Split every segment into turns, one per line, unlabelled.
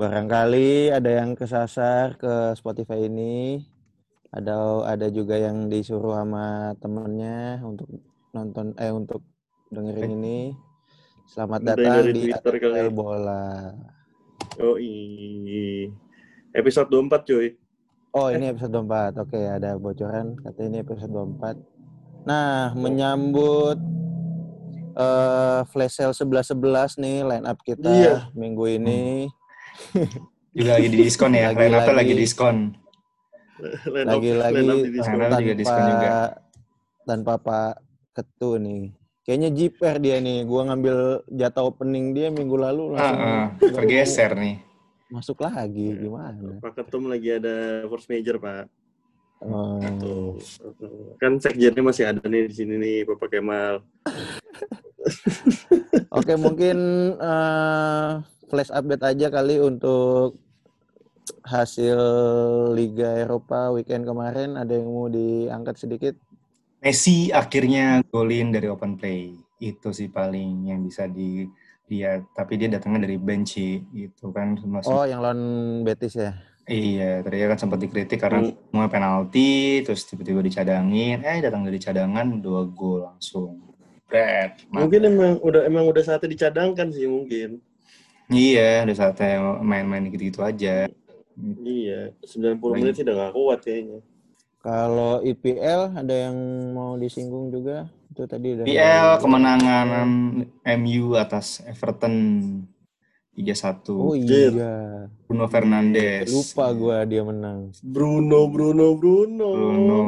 Barangkali ada yang kesasar ke Spotify ini. Ada ada juga yang disuruh sama temennya untuk nonton eh untuk dengerin ini. Selamat
Udah
datang di
Twitter kali.
Atel Bola.
Oh i episode 24 cuy.
Oh, ini episode 24. Oke, ada bocoran katanya ini episode 24. Nah, menyambut eh flash sale 11-11 nih line up kita
Iya.
minggu ini.
Juga lagi di diskon ya,
Lagi-lagi.
line up lagi diskon.
Lagi-lagi
up
juga diskon
tanpa
juga.
tanpa Pak Ketu nih. Kayaknya jiper dia nih. Gua ngambil jatah opening dia minggu lalu langsung
Heeh,
baru
tergeser nih.
Masuk lagi gimana?
Pak Ketum lagi ada force major Pak.
Oh.
Tuh. Kan sekjennya masih ada nih di sini nih Bapak Kemal.
Oke, mungkin eh, flash update aja kali untuk hasil Liga Eropa weekend kemarin. Ada yang mau diangkat sedikit?
Messi akhirnya golin dari open play. Itu sih paling yang bisa dilihat. Tapi dia datangnya dari bench gitu kan. Masuk,
Oh, yang lawan Betis ya?
Iya, tadi kan sempat dikritik karena
Hmm.
semua penalti, terus tiba-tiba dicadangin. Eh, datang dari cadangan, dua gol langsung. Bret.
Mungkin emang udah emang udah saatnya dicadangkan sih mungkin.
Iya, udah saatnya main-main gitu-gitu aja.
Iya, 90
Lagi.
menit sih udah gak kuat kayaknya.
Kalau IPL ada yang mau disinggung juga? Itu tadi dari
PL kemenangan MU atas Everton 3-1.
Oh iya.
Bruno Fernandes.
Lupa gua dia menang.
Bruno, Bruno, Bruno.
Bruno.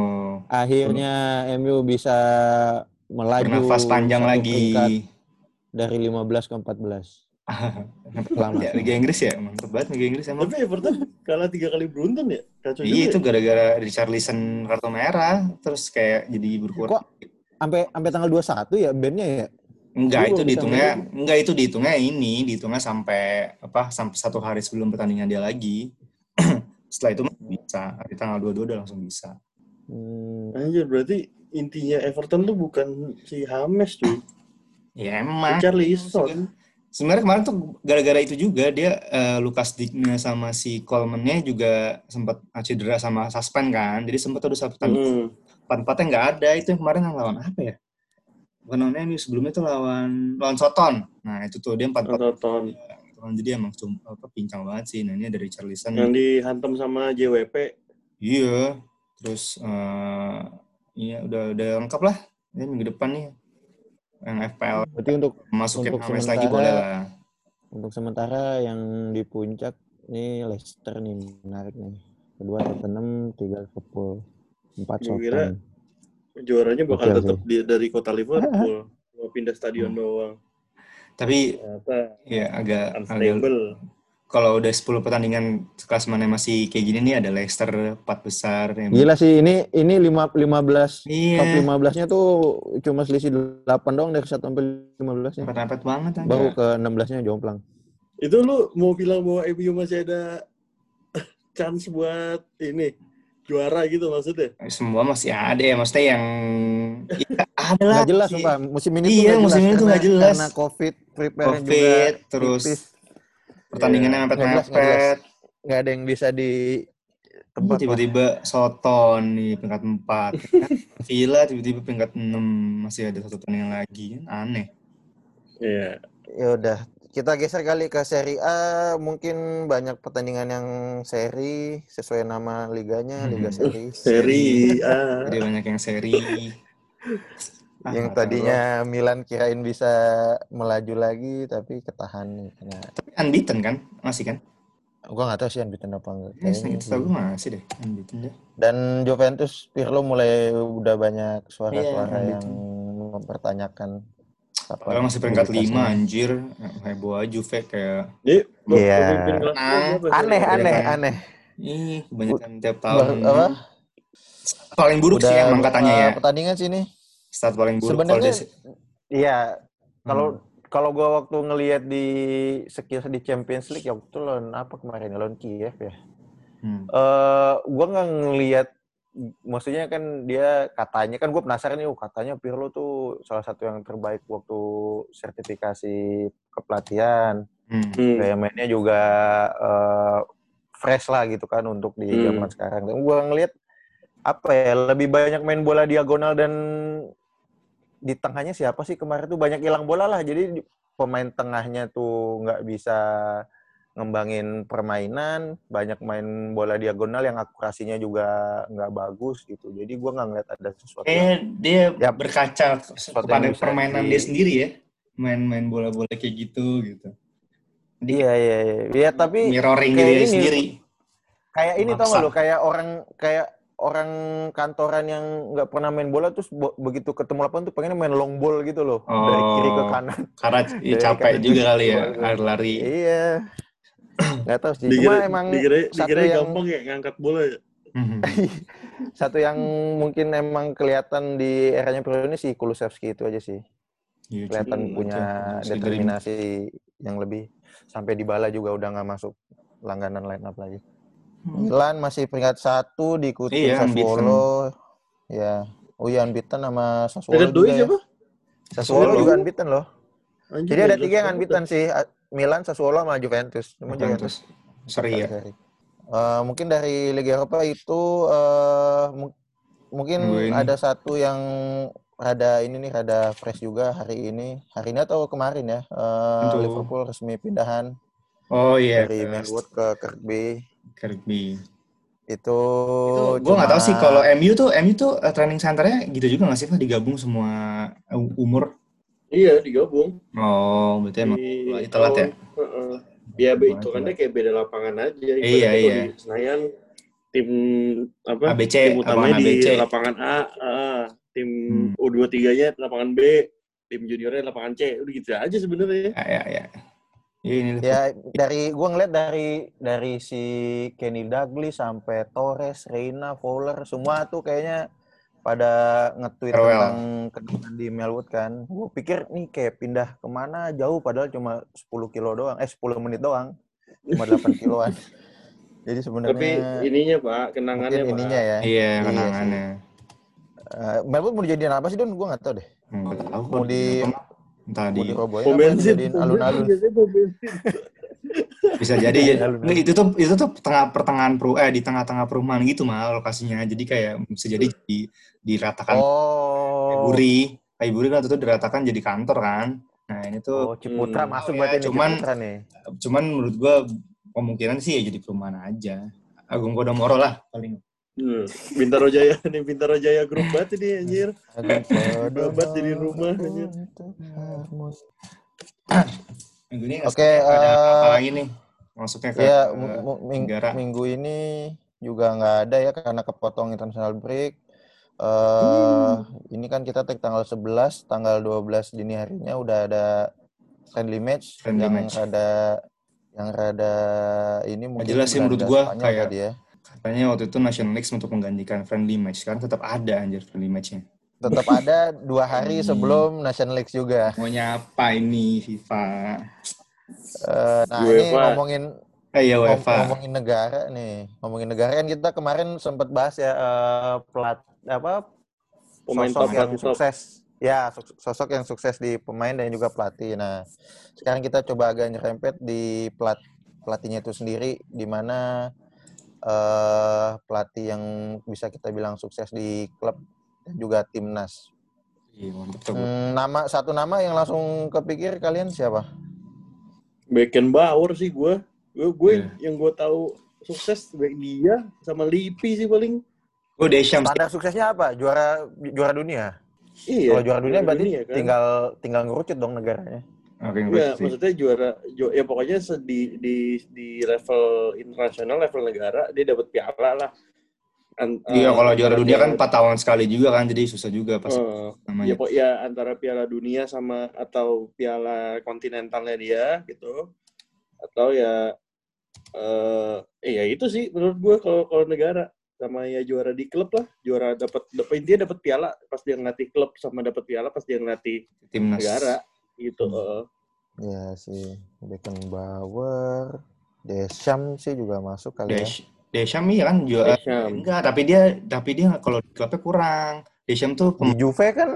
Akhirnya MU bisa melaju
Bernafas panjang lagi.
dari 15 ke 14. Selamat.
ya, Liga Inggris ya, mantep banget Liga Inggris emang.
Tapi Everton kalah tiga kali beruntun ya? Kacau
Iya itu
juga.
gara-gara Richarlison kartu merah, terus kayak jadi berkurang.
Kok sampai sampai tanggal 21 ya bandnya ya?
Enggak, itu dihitungnya, enggak itu dihitungnya ini, dihitungnya sampai apa? Sampai satu hari sebelum pertandingan dia lagi. Setelah itu bisa, di tanggal 22 udah langsung bisa.
Hmm,
Anjir, berarti intinya Everton tuh bukan si Hames cuy.
Ya emang.
Richarlison.
Sebenarnya kemarin tuh gara-gara itu juga dia eh, Lukas Digne sama si Coleman-nya juga sempat cedera sama suspend kan. Jadi sempat ada satu pertandingan
Hmm.
empat-empatnya nggak ada. Itu yang kemarin yang lawan apa ya? Bukan lawan MU sebelumnya tuh lawan lawan Soton. Nah, itu tuh dia empat-empat.
Everton.
Jadi emang cum, apa pincang banget sih. Nah, ini dari Charlison.
Yang dihantam sama JWP.
Iya. Terus eh iya udah udah lengkap lah. Ini minggu depan nih yang FPL
berarti untuk
masukin
Untuk
Hames
sementara-
lagi boleh lah.
untuk sementara yang di puncak nih Leicester nih menarik nih. Kedua Tottenham, tiga Liverpool, empat Southampton.
Juaranya bakal
Oke,
tetap di, dari kota Liverpool. Cuma pindah stadion doang.
Tapi
Ternyata
ya agak agak
unstable.
Kalau udah 10 pertandingan klasemennya masih kayak gini nih ada Leicester 4 besar yang
Gila sih ini ini lima 15
Iya.
top 15-nya tuh cuma selisih 8 doang dari 1 sampai 15-nya.
Rempet-rempet banget aja.
Baru ke 16-nya jomplang.
Itu lu mau bilang bahwa MU masih ada chance buat ini juara gitu maksudnya?
Semua masih ada ya, maksudnya yang ya, ada lah.
Nggak jelas
sih.
sumpah. Musim ini
Iya,
tuh nggak
musim ini tuh nggak jelas.
Karena Covid, prepare juga
Covid, terus
tipis.
Pertandingannya
nggak
mepet-mepet.
Nggak ada yang bisa di tempat.
Tiba-tiba Soton nih peringkat 4. Villa tiba-tiba peringkat 6 masih ada satu pertandingan lagi. Kan Aneh.
Iya.
Ya udah, kita geser kali ke Serie A. Mungkin banyak pertandingan yang seri sesuai nama liganya, Liga
Hmm.
Seri.
Seri A.
Jadi banyak yang seri. Ah,
yang
tahu.
tadinya Milan kirain bisa melaju lagi tapi ketahan nih. Nah,
Tapi unbeaten kan? Masih kan?
gua nggak tahu sih unbeaten apa enggak.
Ya,
Kayaknya
setahu
sih.
gue masih deh. Unbeaten deh.
Dan Juventus Pirlo mulai udah banyak suara-suara
Iya,
yang mempertanyakan apa
masih peringkat. 5 anjir. Heboh aja Juve kayak
Iya.
Nah,
sih?
Aneh, aneh, aneh.
Ih, kebanyakan tiap
Ber-
tahun.
apa?
Paling buruk sih
Udah,
emang katanya ya.
Pertandingan sini.
Start paling buruk
Sebenarnya Iya, kalau
Hmm.
kalau gua waktu ngelihat di sekilas di Champions League ya waktu lawan apa kemarin lawan Kiev ya.
Hmm.
Eh gua nggak ngelihat maksudnya kan dia katanya kan gue penasaran nih, oh, katanya Pirlo tuh salah satu yang terbaik waktu sertifikasi kepelatihan.
Hmm.
Gaya mainnya juga eh, fresh lah gitu kan untuk di
Hmm.
zaman sekarang. Dan gue ngeliat apa ya lebih banyak main bola diagonal dan di tengahnya siapa sih kemarin tuh banyak hilang bola lah. Jadi di- pemain tengahnya tuh nggak bisa ngembangin permainan, banyak main bola diagonal yang akurasinya juga nggak bagus gitu. Jadi gue nggak ngeliat ada sesuatu. yang-
Eh dia
Yap.
berkaca kepada permainan
di-
dia sendiri ya. Main-main bola-bola kayak gitu gitu.
Iya iya iya. Iya tapi
Mirroring
kayak
diri dia
ini.
sendiri.
kayak ini tau gak lo kayak orang kayak orang kantoran yang nggak pernah main bola terus begitu ketemu lapangan tuh pengen main long ball gitu loh dari kiri ke
Oh.
kanan.
Karena ya, capek
kanan
juga kali ya lari-lari.
Iya. Nggak tahu sih.
Dikira,
Cuma emang
dikira,
satu yang
gampang ya ngangkat bola ya.
Mhm.
satu yang mungkin emang kelihatan di eranya Pirlo ini si Kulusevski itu aja sih.
Iya,
Kelihatan
Hmm,
punya.
Si
determinasi yang lebih. Sampai di bala juga udah nggak masuk langganan line up lagi.
Hmm.
Milan masih peringkat satu diikuti
Iya,
Sassuolo. Ya. Oh iya unbeaten sama Sassuolo
doi
juga ya.
siapa?
Sassuolo juga unbeaten loh.
Anjir,
Jadi ada tiga yang unbeaten sih. Milan, Sassuolo, sama Juventus. Cuma
Juventus. Seri ya.
Seri. Eh, mungkin dari Liga Eropa itu eh, mu- mungkin ada satu yang rada ini nih rada fresh juga hari ini. Hari ini atau kemarin ya? Eh,
Untuk-
Liverpool resmi pindahan
Oh iya.
dari
ke
Melwood ke Kirkby.
Kirkby.
Itu,
Itu gue nggak tahu sih kalau MU tuh MU tuh eh, training centernya gitu juga nggak sih pak digabung semua u- umur?
Iya, digabung.
Oh berarti emang
Di
telat ya?
Heeh. Ya, be- itu kan kayak beda lapangan aja. Ibaratnya
Iya,
kalau
iya.
Di Senayan tim apa?
ABC,
tim utamanya di
ABC.
lapangan A, ah, tim
Hmm.
U23-nya lapangan B, tim juniornya lapangan C. Udah gitu aja sebenarnya.
Ya ya ya. Iya ini
Ya dari gua ngeliat dari dari si Kenny Dalglish sampai Torres, Reina, Fowler semua tuh kayaknya pada nge-tweet
Farewell.
tentang kedatangan di Melwood kan. Gue pikir nih kayak pindah ke mana jauh padahal cuma 10 kilo doang, eh 10 menit doang. Cuma 8 kiloan. Jadi sebenarnya
Tapi ininya Pak, kenangannya Pak.
ininya ya.
Iya
sih.
kenangannya.
Eh, Melwood mau dijadiin apa sih Don? Gue nggak tahu deh.
Nggak tahu
Mau di
entah di
Pom bensin,
alun-alun.
bensin.
bisa jadi ya. Itu tuh itu tuh tengah pertengahan peru eh di tengah-tengah perumahan gitu mal lokasinya. Jadi kayak bisa jadi di diratakan
Oh.
Kaiburi. Kaiburi kan itu diratakan jadi kantor kan. Nah ini tuh
Oh, Ciputra
Hmm.
masuk berarti
ya, cuman-
Ciputra nih.
cuman menurut gua kemungkinan sih ya jadi perumahan aja. Agung Podomoro lah paling.
Hmm. Bintaro Jaya nih, Bintaro Jaya grup banget ini anjir. Babat jadi rumah, anjir.
Minggu ini
Oke,
ada apa
eh,
lagi nih? Masuknya ke
Ya, ming-
negara.
minggu ini juga nggak ada ya karena kepotong international break. eh
Hmm.
Ini kan kita take tanggal 11, tanggal 12 dini harinya udah ada friendly match
Friendly
yang
match.
rada yang rada ini mungkin
jelas sih menurut
19
gua
Spanyol
kayak-
tadi ya.
Katanya waktu itu National League untuk menggantikan friendly match kan tetap ada anjir friendly matchnya.
Tetap ada dua hari
Hmm.
sebelum National League juga.
Maunya apa ini FIFA?
Eh, nah, ini
UEFA.
ngomongin
Eh ya
Ngom-
UEFA.
ngomongin negara nih, ngomongin negara kan kita kemarin sempat bahas ya eh, pelat apa
Pemain
sosok
top
yang
top.
sukses, ya sos- sosok yang sukses di pemain dan juga pelatih. Nah, sekarang kita coba agak nyerempet di pelat pelatihnya itu sendiri, di mana eh pelatih yang bisa kita bilang sukses di klub dan juga timnas.
Iya mantap.
Hmm, nama satu nama yang langsung kepikir kalian siapa?
Beckenbauer sih gue. Gue gue
Iya.
yang gue tahu sukses baik dia sama Lipi sih paling.
Oh Deschamps.
Standar suksesnya apa? Juara juara dunia.
Iya.
Kalau juara dunia berarti
dunia, kan.
tinggal tinggal ngerucut dong negaranya.
Sih.
maksudnya juara ju- ya pokoknya di di di level internasional, level negara dia dapat piala lah. An-
Iya
eh,
kalau juara dunia kan 4 tahun sekali juga kan jadi susah juga pas
ya
namanya.
pok ya antara piala dunia sama atau piala kontinentalnya dia gitu. Atau ya eh eh, ya itu sih menurut gue kalau kalau negara sama ya juara di klub lah, juara dapat dapat intinya dapat piala pas dia ngelatih klub sama dapat piala pas dia ngelatih
Timnas.
negara gitu.
Hmm.
eh.
Ya si Beckenbauer, Deschamps sih juga masuk kali ya.
Desch. Deschamps iya kan juara
Deschamps.
enggak, tapi dia tapi dia kalau di klubnya kurang. Deschamps tuh
Di
pemain
Juve kan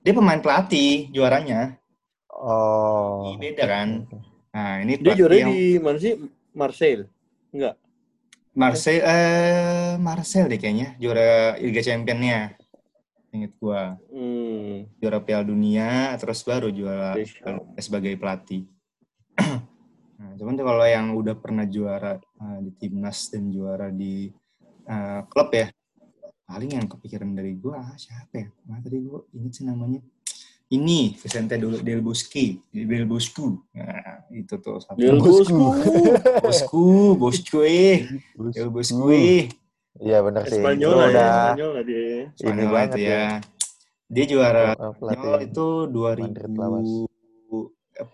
dia pemain pelatih juaranya.
oh
Beda kan. Nah, ini
Dia juara
yang
di mana sih? Marseille. Enggak.
Marseille eh Marseille deh kayaknya juara Liga Championnya. Ingat gua.
Hmm.
juara Piala Dunia terus baru juara
Deschamps.
sebagai pelatih. nah, cuman tuh kalau yang udah pernah juara uh, di timnas dan juara di uh, klub ya, paling yang kepikiran dari gua ah, siapa ya? Nah, tadi gua inget sih namanya. Ini Vicente Del Del Bosque, Del Boscu. Nah, itu tuh satu.
Del
Bosku.
Bosku.
Boscu, eh. Del Boscu. eh.
Iya benar sih.
Lah ya,
udah
Espanyol dia.
Spanyol
Ini
itu
banget
ya.
ya.
Dia juara Spanyol itu 2000
Madrid lawas.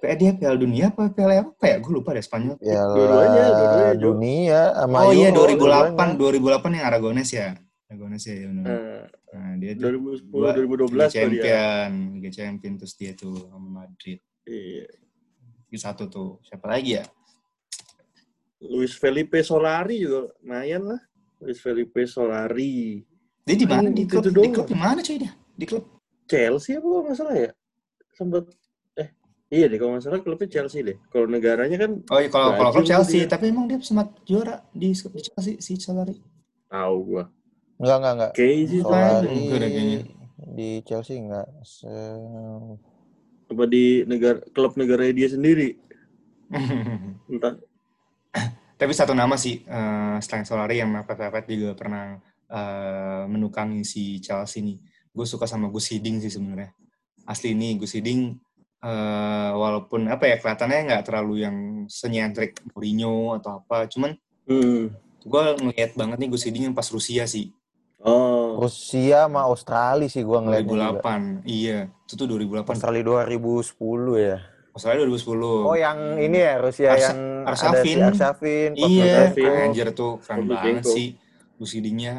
eh, dia Piala Dunia apa Piala apa ya? Gue lupa deh Spanyol.
Piala
Dua-duanya, dua-duanya, Jo.
dunia sama
oh iya
Euro,
2008,
dua-duanya.
2008 yang Aragones ya. Aragones ya. bener.
Nah,
Nah, dia tuh
2010,
dua
2012
Liga
tuh dia.
Champion, Liga Champion terus dia tuh sama Madrid.
Iya.
Itu satu tuh. Siapa lagi ya?
Luis Felipe Solari juga lumayan lah. Luis Felipe Solari.
Dia di mana?
Hmm,
Di
itu
klub, di klub di mana coy dia? Di klub.
Chelsea apa kalau nggak salah ya? Sempat eh iya deh kalau nggak salah klubnya Chelsea deh. Kalau negaranya kan
Oh iya kalau kalau klub Chelsea,
dia.
tapi emang dia sempat juara di, di Chelsea si Solari.
tahu gua.
Enggak enggak enggak.
Kayaknya sih
Solari di Chelsea enggak. Se
apa di negara klub negara dia sendiri. Entah.
Tapi satu nama sih, eh, selain Solari yang mepet-mepet juga pernah eh, menukangi si Chelsea nih. Gue suka sama Gus Hiddink sih sebenarnya. Asli nih Gus Hiddink, eh, walaupun apa ya kelihatannya nggak terlalu yang senyentrik Mourinho atau apa, cuman
Hmm.
gue ngeliat banget nih Gus Hiddink yang pas Rusia sih,
Oh.
Rusia sama Australia sih gua ngeliatnya juga.
2008. Iya, itu tuh 2008.
Australia 2010 ya.
Australia 2010.
Oh yang ini ya Rusia
Arsa-
yang
Arshavin.
ada si Arshavin,
Iya, anjir tuh keren banget sih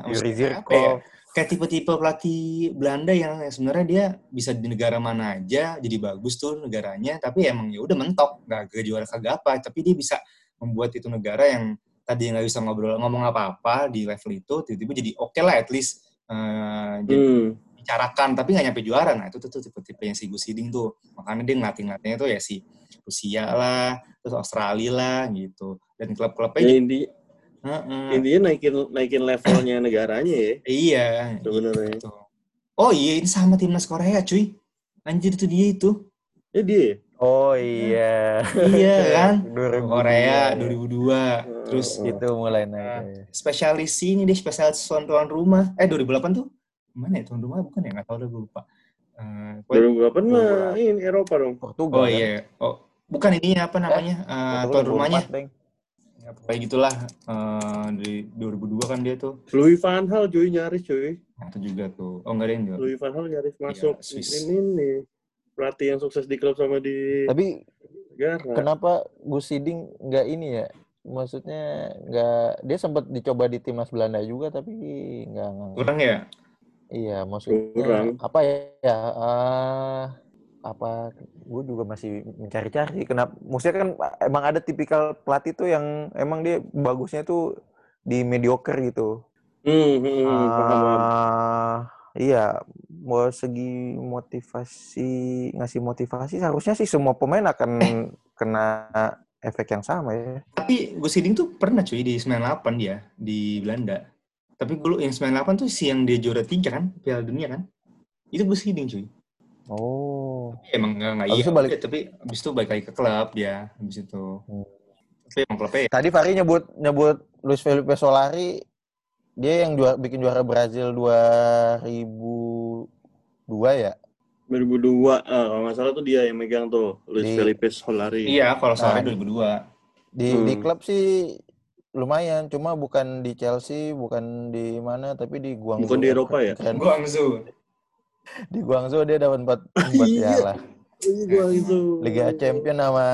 Yuri
Maksudnya apa ya? Kayak tipe-tipe pelatih Belanda yang sebenarnya dia bisa di negara mana aja jadi bagus tuh negaranya tapi emang ya udah mentok nggak ke juara kagak apa tapi dia bisa membuat itu negara yang tadi nggak bisa ngobrol ngomong apa-apa di level itu tiba-tiba jadi oke lah at least eh, jadi
Hmm.
bicarakan tapi nggak nyampe juara. Nah itu tuh, tuh tipe-tipe yang si Gus Hiddink tuh. Makanya dia ngelatih-ngelatihnya tuh ya si Rusia lah terus Australia lah gitu. Dan klub-klubnya
Ya, inti,
Heeh.
intinya naikin naikin levelnya negaranya ya
iya
sebenarnya.
Gitu. Oh iya, ini sama timnas Korea, cuy. Anjir itu dia itu.
Ya dia.
Oh iya.
Iya kan?
2002.
Korea 2002. Terus.
Itu mulai
uh,
naik.
spesialis ini deh, spesialis tuan tuan rumah. Eh 2008 tuh mana ya tuan rumah bukan ya? Nggak tahu deh gue lupa. Eh, pokoknya-
2008 mah ini Eropa dong.
Portugal.
oh
kan?
iya. Oh bukan ini apa namanya? Eh,
Portugal
tuan rumahnya.
2004, Bang.
Ya, pokoknya gitulah. Eh, di 2002 kan dia tuh.
Louis van Gaal cuy nyaris cuy.
Nah, itu juga tuh. Oh enggak ada yang.
Louis van Gaal nyaris masuk
Swiss.
ini nih. Pelatih yang sukses di klub sama di
Tapi
negara.
kenapa Gus Hiddink nggak ini ya? Maksudnya nggak dia sempat dicoba di timnas Belanda juga tapi nggak nggak-
Kurang ya?
Iya, maksudnya
Kurang.
apa ya? eh, apa? Gue juga masih mencari-cari. Kenapa? Maksudnya kan emang ada tipikal pelatih tuh yang emang dia bagusnya tuh di mediocre gitu.
Hmm, hmm.
Ah, iya, mau segi motivasi ngasih motivasi seharusnya sih semua pemain akan kena efek yang sama ya.
Tapi Gus Hiddink tuh pernah cuy di 98 dia di Belanda. Tapi dulu yang 98 tuh si yang dia juara tiga kan, Piala Dunia kan. Itu Gus Hiddink cuy.
Oh,
Tapi emang nggak nggak iya,
itu balik-
tapi habis itu balik lagi ke klub dia habis itu.
Hmm.
Tapi emang klubnya ya,
tadi Fari nyebut nyebut Luis Felipe Solari dia yang juara, bikin juara Brazil 2002 ya.
2002, ah, kalau nggak salah tuh dia yang megang tuh, Luis
Di-
Felipe Solari.
iya kalau soalnya
Nah,
2002.
Di
Hmm.
di klub sih lumayan, cuma bukan di Chelsea, bukan di mana, tapi di Guangzhou.
Bukan di Eropa ya?
Guangzhou.
Di Guangzhou dia dapat 4 4
Iya.
piala. Liga Champion sama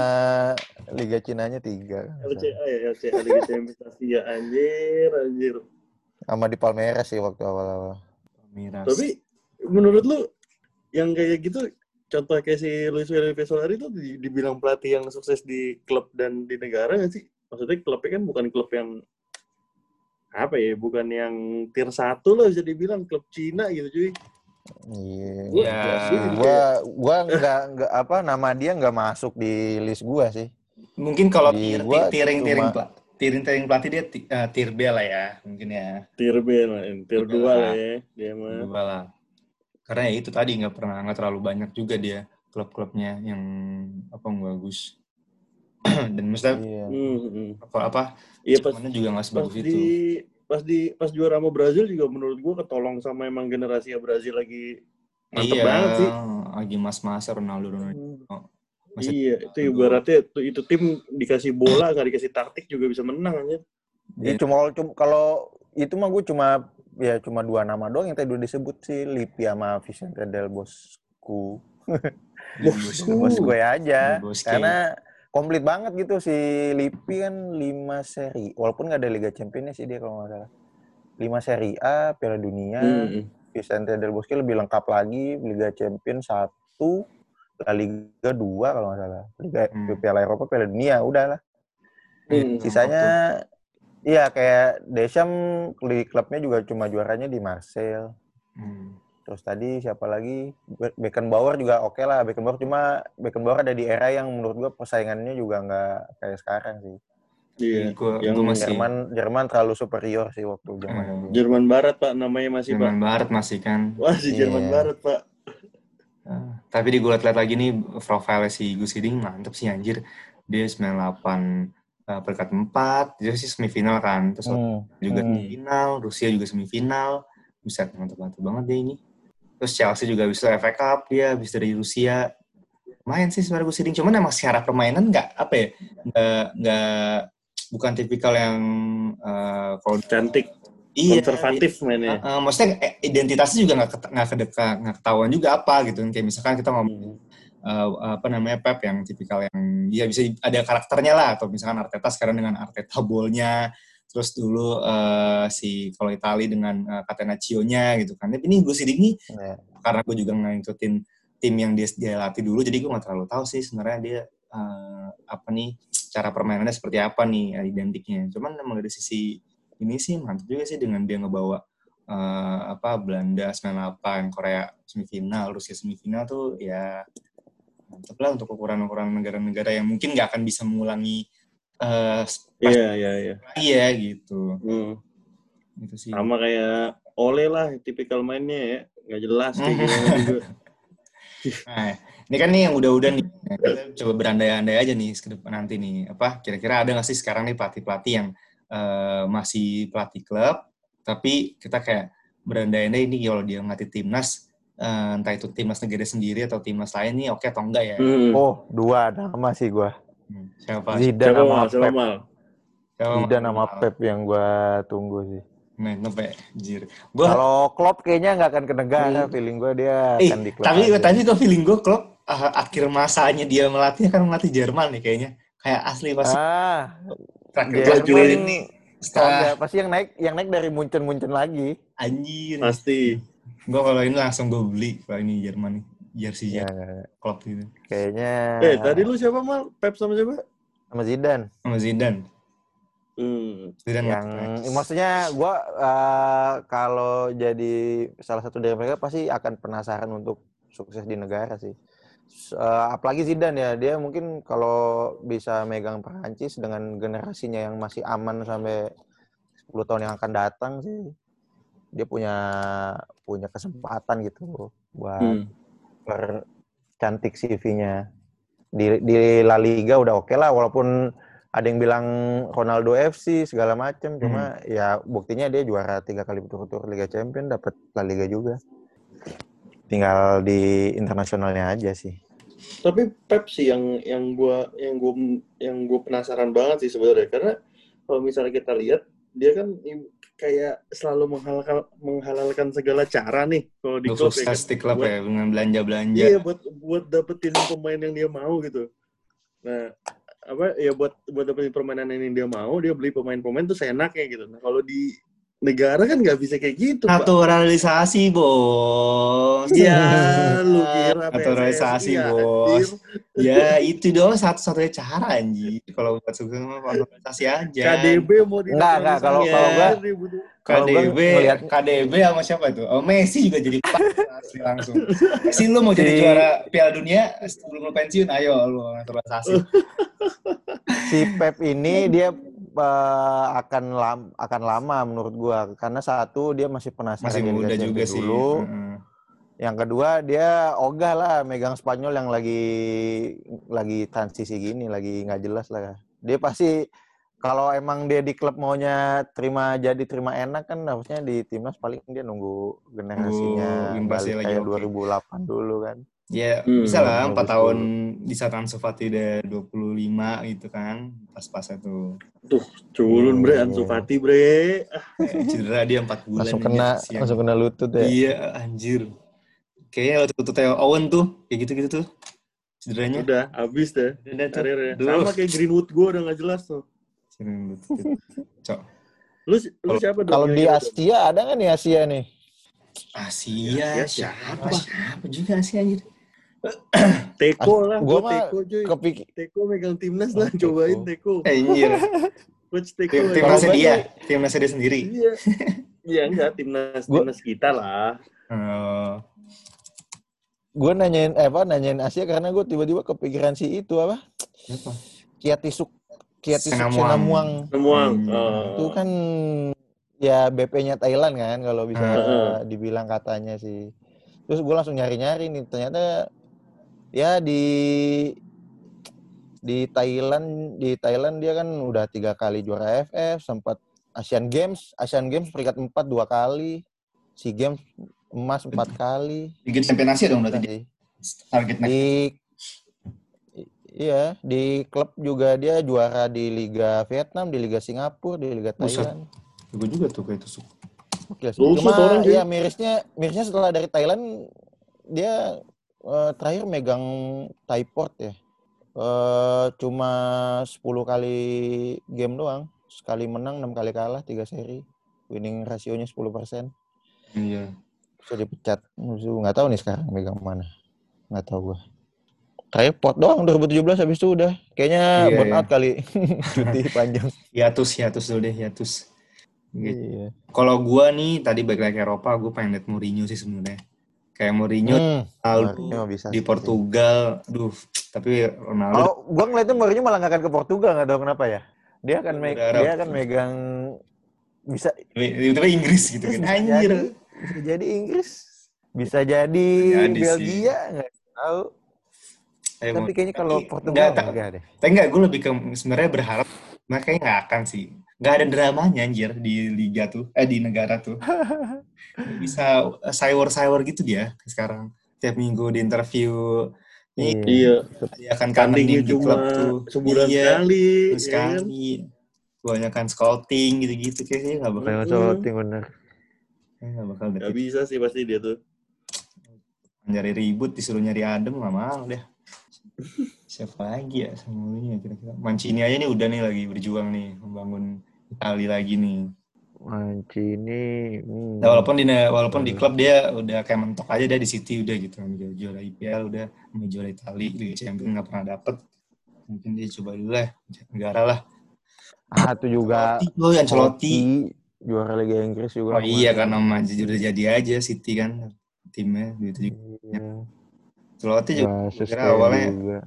Liga Cinanya 3.
LCA ya, LCA Liga Champions Asia anjir, anjir.
Sama di Palmeiras sih waktu awal-awal.
Miras.
Tapi menurut lu yang kayak gitu contoh kayak si Luis Felipe Solari itu di- dibilang pelatih yang sukses di klub dan di negara nggak sih? Maksudnya klubnya kan bukan klub yang apa ya bukan yang tier satu lah bisa dibilang klub Cina gitu cuy.
Iya.
Gua-
Ya.
gua
Gua nggak nggak apa nama dia nggak masuk di list gua sih.
Mungkin kalau
Di
tier,
gua
tiering tiering
cuma-
tiering tiering pelatih dia ti- eh, tier B lah ya mungkin ya
tier B lah, tier 2
lah.
ya dia mah.
dua lah. Karena ya itu tadi nggak pernah nggak terlalu banyak juga dia klub-klubnya yang apa yang bagus. Dan maksudnya
Iya.
Hmm, hmm.
apa apa
Iya pas
mana juga nggak
pas
sebagus
di
itu.
Pas di pas juara sama Brazil juga menurut gua ketolong sama emang generasi Brazil lagi mantep
iya,
banget sih.
lagi mas-mas Ronaldo Ronaldo.
Hmm.
Masih-
Iya, itu ibaratnya itu, itu tim dikasih bola nggak dikasih taktik juga bisa menang aja.
Ya, cuma, cuma kalau itu mah gue cuma ya cuma dua nama doang yang tadi udah disebut sih Lippi sama Vicente Del Bosco.
Bosco.
Del Bosco ya aja.
Bosque.
Karena komplit banget gitu si Lippi kan 5 seri. Walaupun nggak ada Liga Championnya sih dia kalau nggak salah. 5 seri A, Piala Dunia,
Hmm.
Vicente Del Bosque lebih lengkap lagi, Liga Champion 1, La Liga 2 kalau nggak salah. Liga
Hmm.
Piala Eropa, Piala Dunia, udahlah.
Hmm.
Sisanya iya kayak Deschamps di klubnya juga cuma juaranya di Marseille.
Hmm.
Terus tadi siapa lagi? Be- Beckenbauer juga oke lah. Beckenbauer cuma Beckenbauer ada di era yang menurut gua persaingannya juga nggak kayak sekarang sih.
Iya.
Gua,
Yang
gua masih
Jerman Jerman terlalu superior sih waktu zaman
Hmm.
itu.
Jerman Barat pak namanya masih pak.
Jerman Barat masih kan.
Wah si Jerman
Iya.
Barat pak.
Ah, tapi di gue liat-liat lagi nih profile si Gus Hiding mantep sih anjir. Dia 98 eh, peringkat 4, dia sih semifinal kan. Terus
Hmm.
juga
Hmm.
semifinal, Rusia juga semifinal. Buset, mantep-mantep banget dia ini. Terus Chelsea juga bisa FA Cup dia, bisa dari Rusia. Main sih sebenarnya Gus Hiding, cuman emang secara permainan nggak apa ya, nggak bukan tipikal yang eh, kalau
Cantik,
iya,
konservatif mainnya.
Uh, uh, maksudnya eh, identitasnya juga nggak nggak kedeka- nggak ketahuan juga apa gitu. Kayak misalkan kita ngomong uh, apa namanya Pep yang tipikal yang ya bisa ada karakternya lah. Atau misalkan Arteta sekarang dengan Arteta bolnya terus dulu uh, si kalau Itali dengan uh, Catenaccio-nya gitu kan tapi ini gue sidik nih
Ya.
karena gue juga ngikutin tim yang dia, dia latih dulu jadi gue nggak terlalu tahu sih sebenarnya dia uh, apa nih cara permainannya seperti apa nih uh, identiknya cuman emang dari sisi ini sih mantap juga sih dengan dia ngebawa uh, apa Belanda 98 Korea semifinal Rusia semifinal tuh ya mantap lah untuk ukuran-ukuran negara-negara yang mungkin nggak akan bisa mengulangi uh,
Iya iya iya.
iya gitu
Hmm.
gitu sih
Sama kayak Ole lah tipikal mainnya ya. Nggak jelas kayak juga.
Nah, ini kan nih yang udah-udah nih. Nah, kita coba berandai-andai aja nih ke depan nanti nih. Apa kira-kira ada nggak sih sekarang nih pelatih-pelatih yang eh, masih pelatih klub, tapi kita kayak berandai-andai ini kalau dia ngelatih timnas, eh, entah itu timnas negara sendiri atau timnas lain nih oke atau enggak ya?
Hmm.
Oh, dua nama sih gua.
Hmm, Siapa?
Zidane
Siapa
sama
mal?
Pep.
mal?
Siapa?
Zidane sama Pep yang gua tunggu sih.
Nah, sampai jir. Gua,
Kalau Klopp kayaknya nggak akan ke negara,
Hmm.
feeling gua dia
eh,
akan di klub.
tapi
aja.
tapi gue feeling gue klub eh, akhir masanya dia melatih kan melatih Jerman nih kayaknya. Kayak asli pasti
Ah,
terakhir
Jerman
ini nih setelah
pasti yang naik yang naik dari Munchen-Munchen lagi.
anjir.
Pasti.
Gue kalau ini langsung gue beli kalau ini Jerman nih jersey
Ya,
ya. klub gitu
kayaknya
Eh tadi lu siapa mal? Pep sama siapa?
sama Zidane.
sama Zidane.
Hmm.
Zidane
yang maksudnya gua eh, kalau jadi salah satu dari mereka pasti akan penasaran untuk sukses di negara sih. Eh, apalagi Zidane ya, dia mungkin kalau bisa megang Perancis dengan generasinya yang masih aman sampai 10 tahun yang akan datang sih. Dia punya punya kesempatan gitu buat
Hmm.
Percantik CV-nya. Di, di La Liga udah oke lah, walaupun ada yang bilang Ronaldo FC segala macem, cuma ya buktinya dia juara tiga kali berturut-turut Liga Champion, dapat La Liga juga. Tinggal di internasionalnya aja sih.
Tapi Pep sih yang yang gua yang gua yang gua penasaran banget sih sebenarnya karena kalau misalnya kita lihat dia kan kayak selalu menghalalkan menghalalkan segala cara nih kalau di klub ya kan.
klub ya dengan belanja-belanja.
Iya buat buat dapetin pemain yang dia mau gitu. Nah apa ya buat buat dapetin permainan yang dia mau dia beli pemain-pemain tuh seenaknya gitu. Nah kalau di negara kan nggak bisa kayak gitu, Pak.
Naturalisasi, bos.
Ya, lu kira
Naturalisasi,
PSSI,
bos.
anjir.
Ya, itu doang satu-satunya cara, anjir. Kalau buat sukses mah naturalisasi aja.
KDB mau di
Enggak, enggak, kalau-
naturalisasi,
kalau gua-
KDB,
ngeliat-
KDB sama siapa tuh? Oh, Messi juga jadi langsung. Messi lu mau jadi
Si-
juara Piala Dunia sebelum lu pensiun, ayo lu naturalisasi.
si Pep ini dia eh, akan lam, akan lama menurut gua karena satu dia masih penasaran
Masih muda juga sih.
dulu.
Heeh.
Yang kedua dia ogah lah megang Spanyol yang lagi lagi transisi gini, lagi nggak jelas lah. Dia pasti kalau emang dia di klub maunya terima jadi terima enak kan harusnya di timnas paling dia nunggu generasinya
imbasnya
balik
lagi,
kayak
oke.
2008 dulu kan.
Ya,
Hmm,
bisa lah 4
bagus
tahun di saat Ansu Fati udah 25 gitu kan. Pas-pasnya tuh.
Culun bre, Ansu Fati bre. Ah,
Eh, cedera dia 4 bulan.
Langsung kena
kasihan.
langsung kena lutut ya.
Iya, anjir. Kayaknya waktu itu Theo Owen tuh, kayak gitu-gitu tuh. Cederanya.
Udah, habis deh
Udah tuh.
karirnya.
Duh.
Sama kayak Greenwood gue udah nggak jelas tuh.
Cederanya lutut. Cok.
Lu, lu siapa dong?
Kalau di
gitu?
Asia ada nggak nih Asia nih?
Asia,
Asia
siapa?
siapa?
Siapa juga Asia anjir.
Teko lah,
Gua
gua
mah
Teko cuy.
Kepik
Teko megang timnas
Oh,
lah, cobain
Teko.
Anjir.
Coach Teko.
Tim,
ya.
timnasnya dia, timnasnya dia sendiri.
Iya. Iya enggak timnas
Gua-
timnas kita lah.
Oh,
gue nanyain eh apa nanyain Asia karena gue tiba-tiba kepikiran si itu apa
siapa?
Kiatisuk Kiatisuk
Senamuang.
Senamuang.
Hmm.
Oh.
itu kan ya BP-nya Thailand kan kalau bisa
Heeh.
dibilang katanya sih terus gue langsung nyari-nyari nih ternyata ya di di Thailand di Thailand dia kan udah tiga kali juara AFF sempat Asian Games Asian Games peringkat empat dua kali SEA Games emas empat kali
Liga Champion Asia dong berarti
sih.
Target next.
di iya di klub juga dia juara di Liga Vietnam di Liga Singapura di Liga. Thailand
Gue juga tuh kayak tusuk.
Oke, cuma ya mirisnya mirisnya setelah dari Thailand dia eh, terakhir megang Thaiport ya. Eh, cuma 10 kali game doang. Sekali menang enam kali kalah tiga seri. Winning rasionya 10%
Iya.
bisa dipecat. Musuh nggak tahu nih sekarang megang mana. Nggak tahu gua. Terakhir pot doang 2017 habis itu udah. Kayaknya
Iya,
burnout kali. Cuti panjang.
Hiatus, hiatus dulu deh, hiatus. Gitu.
iya.
Kalau gua nih tadi balik lagi ke Eropa, gue pengen liat Mourinho sih sebenarnya. Kayak Mourinho
Hmm, bisa
di
sih.
Portugal, duh. Tapi Ronaldo
Kalau gua ngeliatnya Mourinho malah nggak akan ke Portugal nggak tahu kenapa ya. Dia akan me- dia akan megang bisa
tiba-tiba Inggris gitu kan.
bisa
Anjir.
jadi bisa jadi Inggris, bisa jadi
Jadi.
Belgia nggak tahu.
Eh,
Tapi kayaknya kalau
tapi
Portugal
nggak, tak-
enggak deh.
Tapi enggak, gue lebih ke sebenarnya berharap mereka kayaknya nggak akan sih. Nggak ada dramanya anjir di liga tuh, eh di negara tuh. Bisa sayur-sayur gitu dia sekarang. Tiap minggu di interview, ini
Iya.
dia akan kangenin di
cuma
klub tuh.
sebulan
Iya,
sekali.
terus
ya kan?
sekali. Kebanyakan scouting gitu-gitu kayaknya nggak bakal,
Hmm.
shooting bener.
nggak bakal deh.
Gak bisa sih pasti dia tuh.
Nyari ribut disuruh nyari adem nggak mau deh. Siapa lagi ya sama ini ya kira-kira. Mancini aja nih udah nih lagi berjuang nih membangun Itali lagi nih.
Mancini. Hmm.
Nah, walaupun di walaupun di klub dia udah kayak mentok aja dia di City udah gitu kan juara, juara IPL udah juara Itali Liga Champions nggak pernah dapet mungkin dia coba dulu lah negara lah
Ah, itu juga
oh Ancelotti
juara Liga Inggris juga.
oh iya karena mah udah jadi aja City kan timnya gitu juga
Iya.
Ancelotti juga awalnya
juga.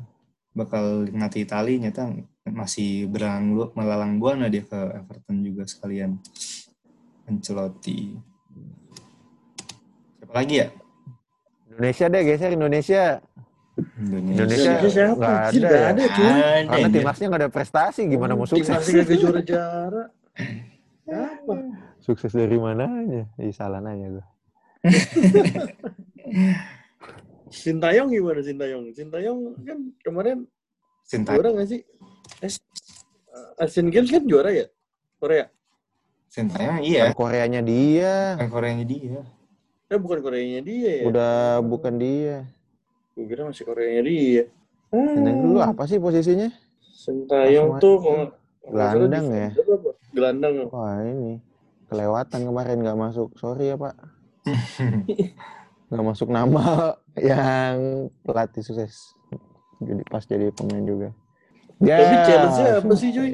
bakal ngelatih Itali nyata masih beralang lu melalang buana dia ke Everton juga sekalian Ancelotti siapa lagi ya
Indonesia deh geser Indonesia. Indonesia
Indonesia siapa?
nggak ada.
nggak ada, cuy.
Ada,
Karena timnasnya nggak ada prestasi, gimana mau sukses?
Timnasnya kagak juara-juara. Apa?
Sukses dari mananya? Ih, salah nanya gue.
Sintayong gimana Sintayong? Sintayong kan kemarin
Sinta
juara nggak sih? Eh, Asian Games kan juara ya? Korea?
Sintayong iya
Kan Koreanya dia.
kan Koreanya dia
Eh bukan Koreanya dia ya?
Udah bukan dia.
Gue kira masih Koreanya dia.
Yang dulu apa sih posisinya?
Sintayong tuh
Gelandang ya?
Gelandang.
Wah ini. kelewatan kemarin nggak masuk. Sorry ya Pak. nggak masuk nama yang pelatih sukses. Jadi pas jadi pemain juga. Ya,
Tapi challenge-nya apa sih, Cuy?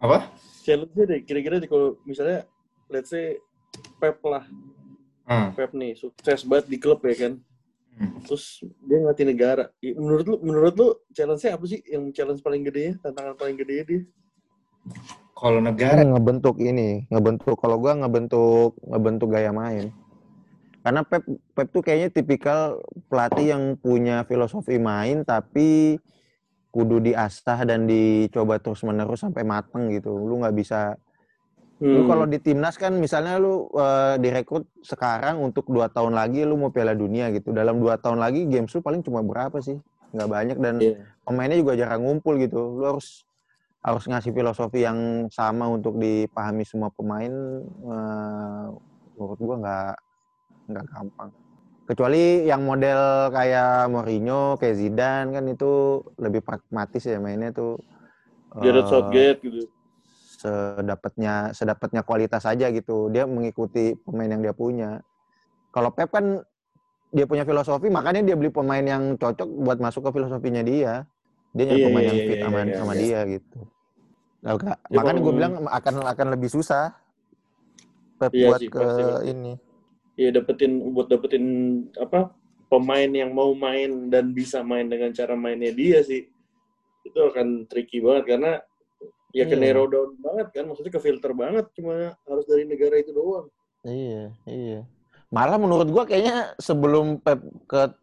Apa?
Challenge-nya deh, kira-kira deh kalau misalnya, let's say, Pep lah.
Hmm.
Pep nih, sukses banget di klub ya kan.
Hmm.
Terus dia ngelatih negara. Menurut lu, menurut lu challenge-nya apa sih? Yang challenge paling gede ya? Tantangan paling gede dia?
Kalau negara,
ngebentuk ini, ngebentuk kalau gua ngebentuk ngebentuk gaya main. Karena Pep Pep tuh kayaknya tipikal pelatih yang punya filosofi main tapi kudu diasah dan dicoba terus-menerus sampai mateng gitu. Lu nggak bisa lu
Hmm.
kalau di timnas kan misalnya lu eh, direkrut sekarang untuk dua tahun lagi lu mau Piala Dunia gitu. Dalam dua tahun lagi games lu paling cuma berapa sih? Nggak banyak dan
Iya.
pemainnya juga jarang ngumpul gitu. Lu harus harus ngasih filosofi yang sama untuk dipahami semua pemain. eh, menurut gua nggak nggak gampang. Kecuali yang model kayak Mourinho, kayak Zidane kan itu lebih pragmatis ya mainnya tuh.
Gareth
eh,
Southgate gitu.
sedapatnya sedapatnya kualitas aja gitu. Dia mengikuti pemain yang dia punya. Kalau Pep kan dia punya filosofi, makanya dia beli pemain yang cocok buat masuk ke filosofinya dia. Dia nyari
Iya,
pemain
iya,
yang
iya,
fit sama,
iya,
sama dia gitu. Nah,
Dia
makanya gue bilang akan akan lebih susah Pep
Iya
buat
sih,
ke
pasti.
ini.
Iya dapetin buat dapetin apa pemain yang mau main dan bisa main dengan cara mainnya dia sih itu akan tricky banget karena ya ke
Iya.
narrow down banget kan maksudnya ke filter banget cuma harus dari negara itu doang
Iya, iya. Malah menurut gua kayaknya sebelum Pep ke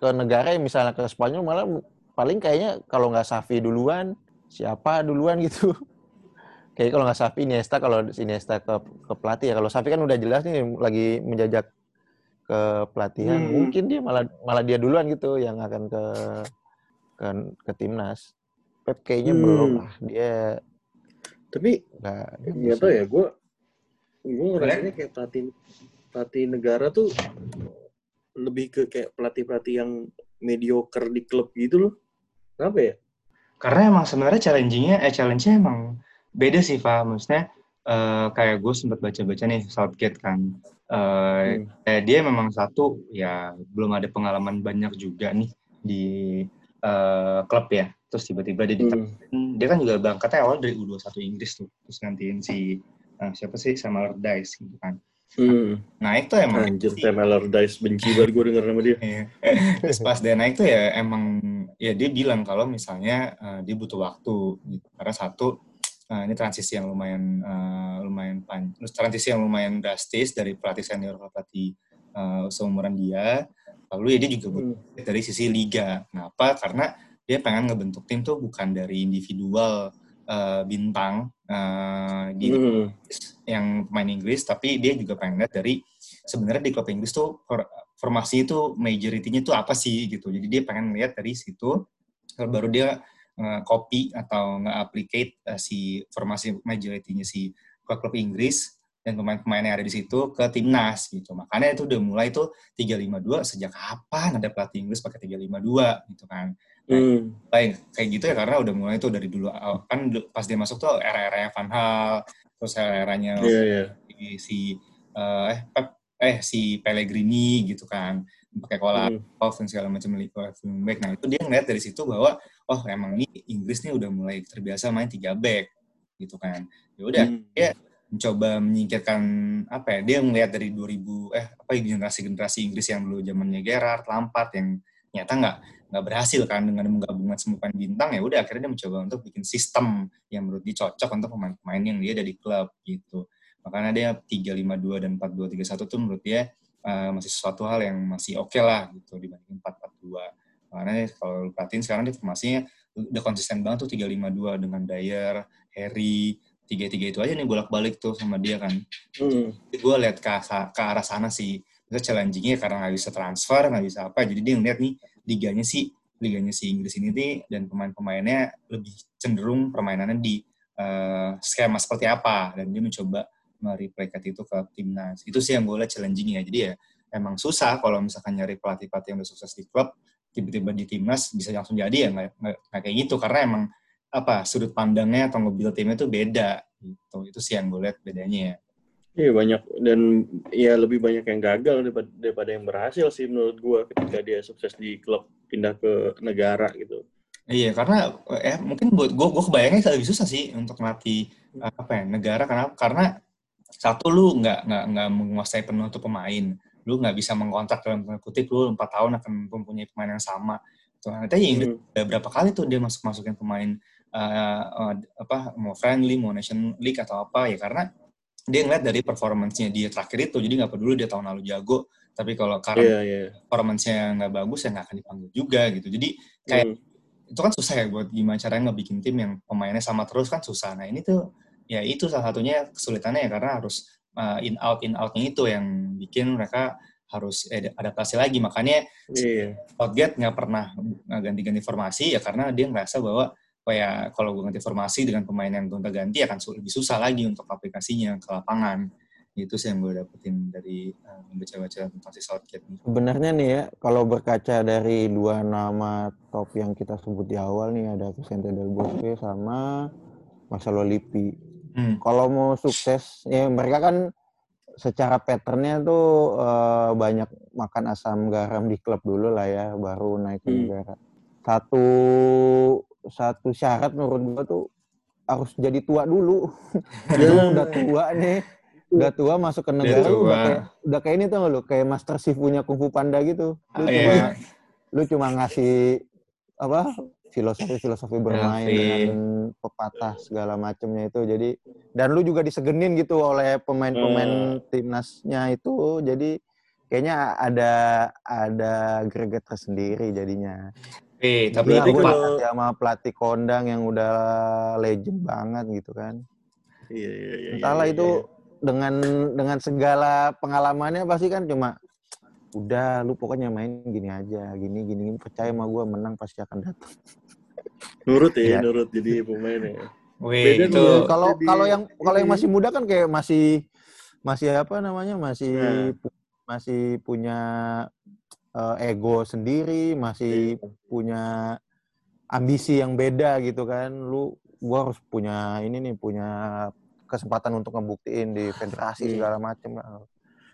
ke negara yang misalnya ke Spanyol malah paling kayaknya kalau nggak Safi duluan, siapa duluan gitu. Kayak kalau nggak Safi Iniesta kalau Iniesta ke ke pelatih ya. Kalau Safi kan udah jelas nih lagi menjajak ke pelatihan.
Hmm.
Mungkin dia malah malah dia duluan gitu yang akan ke ke, ke timnas. Pep kayaknya
Hmm.
belum lah. Dia
tapi
nggak nggak bisa.
tahu ya gue gue ngerasanya kayak pelatih pelatih negara tuh lebih ke kayak pelatih pelatih yang mediocre di klub gitu loh kenapa ya
karena emang sebenarnya challengingnya, eh challenge-nya emang beda sih, Pak. Maksudnya, eh, kayak gue sempat baca-baca nih, Southgate kan. Eh,
Hmm.
eh, dia memang satu, ya belum ada pengalaman banyak juga nih di eh, klub ya. Terus tiba-tiba dia
Hmm.
dia kan juga berangkatnya awal dari U21 Inggris tuh terus gantiin si eh, siapa sih Sam Allardyce gitu kan
Hmm.
nah itu emang
Anjir, Sam Allardyce benci banget gue denger nama dia.
Iya. terus pas dia naik tuh ya emang ya dia bilang kalau misalnya eh, dia butuh waktu gitu karena satu eh, ini transisi yang lumayan eh, lumayan pan terus transisi yang lumayan drastis dari pelatih senior ke pelatih eh, seumuran dia lalu ya dia juga
Hmm.
dari sisi liga. Kenapa? Karena dia pengen ngebentuk tim tuh bukan dari individual eh, bintang eh, di
Hmm.
yang pemain Inggris, tapi dia juga pengen lihat dari sebenarnya di klub Inggris tuh for- formasi itu majority-nya tuh apa sih gitu. Jadi dia pengen lihat dari situ kalau baru dia eh, copy atau nge-applicate eh, si formasi majority-nya si klub-klub Inggris dan pemain-pemain yang ada di situ ke timnas gitu. Makanya itu udah mulai tuh 352 sejak kapan ada pelatih Inggris pakai 352 gitu kan.
Hmm.
Baik, kayak gitu ya karena udah mulai tuh dari dulu awal. kan pas dia masuk tuh era-eranya Van Hal, terus era-eranya
Iya, iya.
si- si eh eh, Pep, eh si Pellegrini gitu kan pakai kola
Hmm.
off dan segala macam. Nah itu dia ngeliat dari situ bahwa oh emang nih Inggris nih udah mulai terbiasa main tiga back gitu kan. Ya udah
Hmm.
dia mencoba menyingkirkan apa ya dia ngeliat dari 2000 eh apa generasi generasi Inggris yang dulu zamannya Gerrard, Lampard yang nyata nggak nggak berhasil kan dengan menggabungkan semua pemain bintang ya udah akhirnya dia mencoba untuk bikin sistem yang menurut dia cocok untuk pemain-pemain yang dia ada di klub gitu makanya dia 352 dan 4231 tuh menurut dia uh, masih sesuatu hal yang masih oke lah gitu dibanding 442 karena kalau lu perhatiin sekarang dia formasinya udah konsisten banget tuh 352 dengan Dyer, Harry, tiga-tiga itu aja nih bolak-balik tuh sama dia kan.
Hmm.
gue lihat ke, ke arah sana sih. Itu challengingnya karena nggak bisa transfer nggak bisa apa jadi dia ngeliat nih liganya sih liganya si Inggris ini nih dan pemain-pemainnya lebih cenderung permainannya di eh, skema seperti apa. Dan dia mencoba mereplicate itu ke timnas. Itu sih yang gue lihat challengingnya. Jadi ya emang susah kalau misalkan nyari pelatih-pelatih yang udah sukses di klub tiba-tiba di timnas bisa langsung jadi ya nggak kayak gitu. Karena emang apa sudut pandangnya atau nge-build timnya tuh beda gitu. Itu sih yang gue lihat bedanya ya.
Iya banyak dan ya lebih banyak yang gagal daripada, daripada yang berhasil sih menurut gua ketika dia sukses di klub pindah ke negara gitu.
Iya, karena eh mungkin buat gue, gue kebayangnya lebih susah sih untuk melatih eh, apa ya negara. Karena karena satu lu nggak nggak nggak menguasai penuh tuh pemain, lu nggak bisa mengkontrak dalam kutip lu empat tahun akan mempunyai pemain yang sama. Tuh, nanti Inggris
Hmm.
udah berapa kali tuh dia masuk masukin pemain eh, eh, apa mau friendly mau nation league atau apa ya karena dia ngeliat dari performance-nya dia terakhir itu jadi nggak peduli dia tahun lalu jago tapi kalau karena
Iya iya.
performance-nya nggak bagus ya nggak akan dipanggil juga gitu jadi kayak
Hmm.
itu kan susah ya buat gimana caranya ngebikin tim yang pemainnya sama terus kan susah. Nah ini tuh ya itu salah satunya kesulitannya ya karena harus uh, in out in outnya itu yang bikin mereka harus eh, adaptasi lagi. Makanya
Iya.
Southgate nggak pernah ganti-ganti formasi ya karena dia ngerasa bahwa oh ya kalau gue ganti formasi dengan pemain yang gonta ganti akan su- lebih susah lagi untuk aplikasinya ke lapangan. Itu sih yang gue dapetin dari uh, membaca-baca tentang si Southgate.
Sebenarnya nih ya, kalau berkaca dari dua nama top yang kita sebut di awal nih ada Vicente Del Bosque sama Marcelo Lippi.
Hmm.
Kalau mau sukses, ya mereka kan secara patternnya tuh eh, banyak makan asam garam di klub dulu lah ya, baru naik ke
Hmm.
negara. Satu satu syarat menurut gua tuh harus jadi tua dulu. Lu udah tua nih, udah tua masuk ke negara udah
tua.
kayak, udah kayak ini tuh lu kayak Master Shifunya Kung Fu Panda gitu. Lu
Ah,
cuma
iya.
lu cuma ngasih apa filosofi-filosofi bermain dengan pepatah segala macamnya itu. Jadi dan lu juga disegenin gitu oleh pemain-pemain timnasnya itu. Jadi kayaknya ada ada greget tersendiri jadinya.
Eh,
tapi aku
kalau-
kasih sama pelatih kondang yang udah legend banget gitu kan.
Iya iya iya.
entahlah
iya,
itu
iya.
dengan dengan segala pengalamannya pasti kan cuma udah lu pokoknya main gini aja gini gini, gini. percaya sama gua menang pasti akan datang
nurut ya,
Iya.
nurut jadi pemain ya.
Wih, itu
kalau-
kalau
jadi-
kalau yang kalau yang masih muda kan kayak masih masih apa namanya masih
Nah.
pu- masih punya eh, ego sendiri masih
Iya.
punya ambisi yang beda gitu kan lu gua harus punya ini nih punya kesempatan untuk ngebuktiin di federasi
Hmm.
segala macem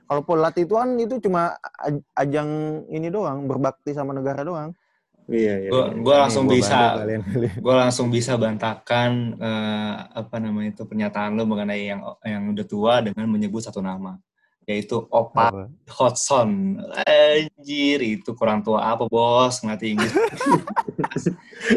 kalau pelatih itu kan itu cuma aj- ajang ini doang berbakti sama negara doang
Iya iya.
Gua,
iya.
gua langsung
gua
bisa, gue langsung bisa bantahkan eh, apa namanya itu pernyataan lo mengenai yang yang udah tua dengan menyebut satu nama, yaitu Opa
Apa?
Hodgson. Anjir, itu kurang tua apa bos ngelatih Inggris.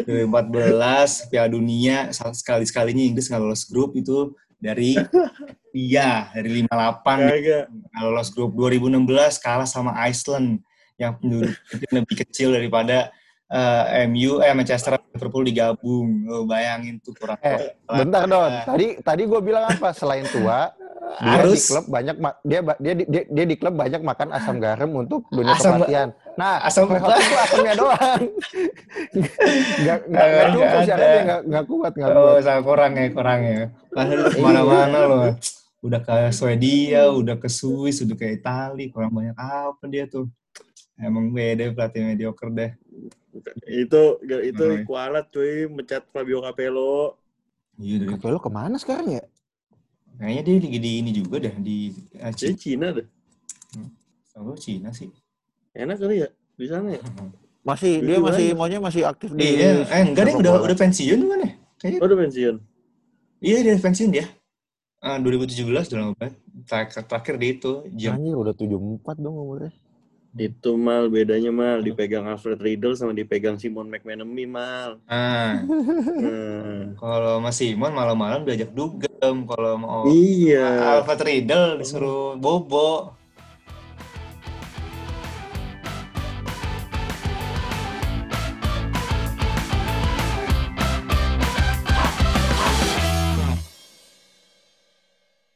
2014 Piala Dunia sekali sekalinya Inggris nggak lolos grup itu dari dia dari 58
Kagak.
nggak lolos grup 2016 kalah sama Iceland yang penduduk lebih kecil daripada eh, MU eh Manchester Liverpool digabung lo bayangin tuh kurang
Eh, Bentar Don, tadi tadi gue bilang apa? Selain tua, dia di
harus
klub banyak dia dia, di- dia dia di klub banyak makan asam garam untuk dunia
Asam-
kepelatihan. Nah,
asam-
asam itu asamnya doang. Gak nggak
Nggak
cukup
ada.
syaratnya nggak nggak kuat nggak
oh
kuat.
sangat kurang ya kurang ya padahal ke mana-mana loh udah ke Swedia udah ke Swiss udah ke Italia kurang banyak apa dia tuh emang beda pelatih mediocre deh
Itu itu
Hmm.
kualat cuy mencat Fabio Capello.
iya dari
Capello ke mana sekarang ya?
kayaknya dia lagi di ini juga deh di eh, Cina
Cina deh.
oh, Cina sih
Enak kali ya di sana ya.
Masih dia masih
aja.
maunya masih aktif di
iya eh enggak deh udah udah pensiun kan ya kayaknya
Oh, udah pensiun.
iya dia pensiun dia Eh, 2017 udah lama banget terakhir, terakhir dia itu jam
Anjir udah 74 dong umurnya.
Itu mal bedanya mal dipegang Alfred Riedel sama dipegang Simon McManamy mal.
ah
Hmm.
kalau Mas Simon malam-malam diajak dugem kalau mau
Iya.
Alfred Riedel disuruh bobo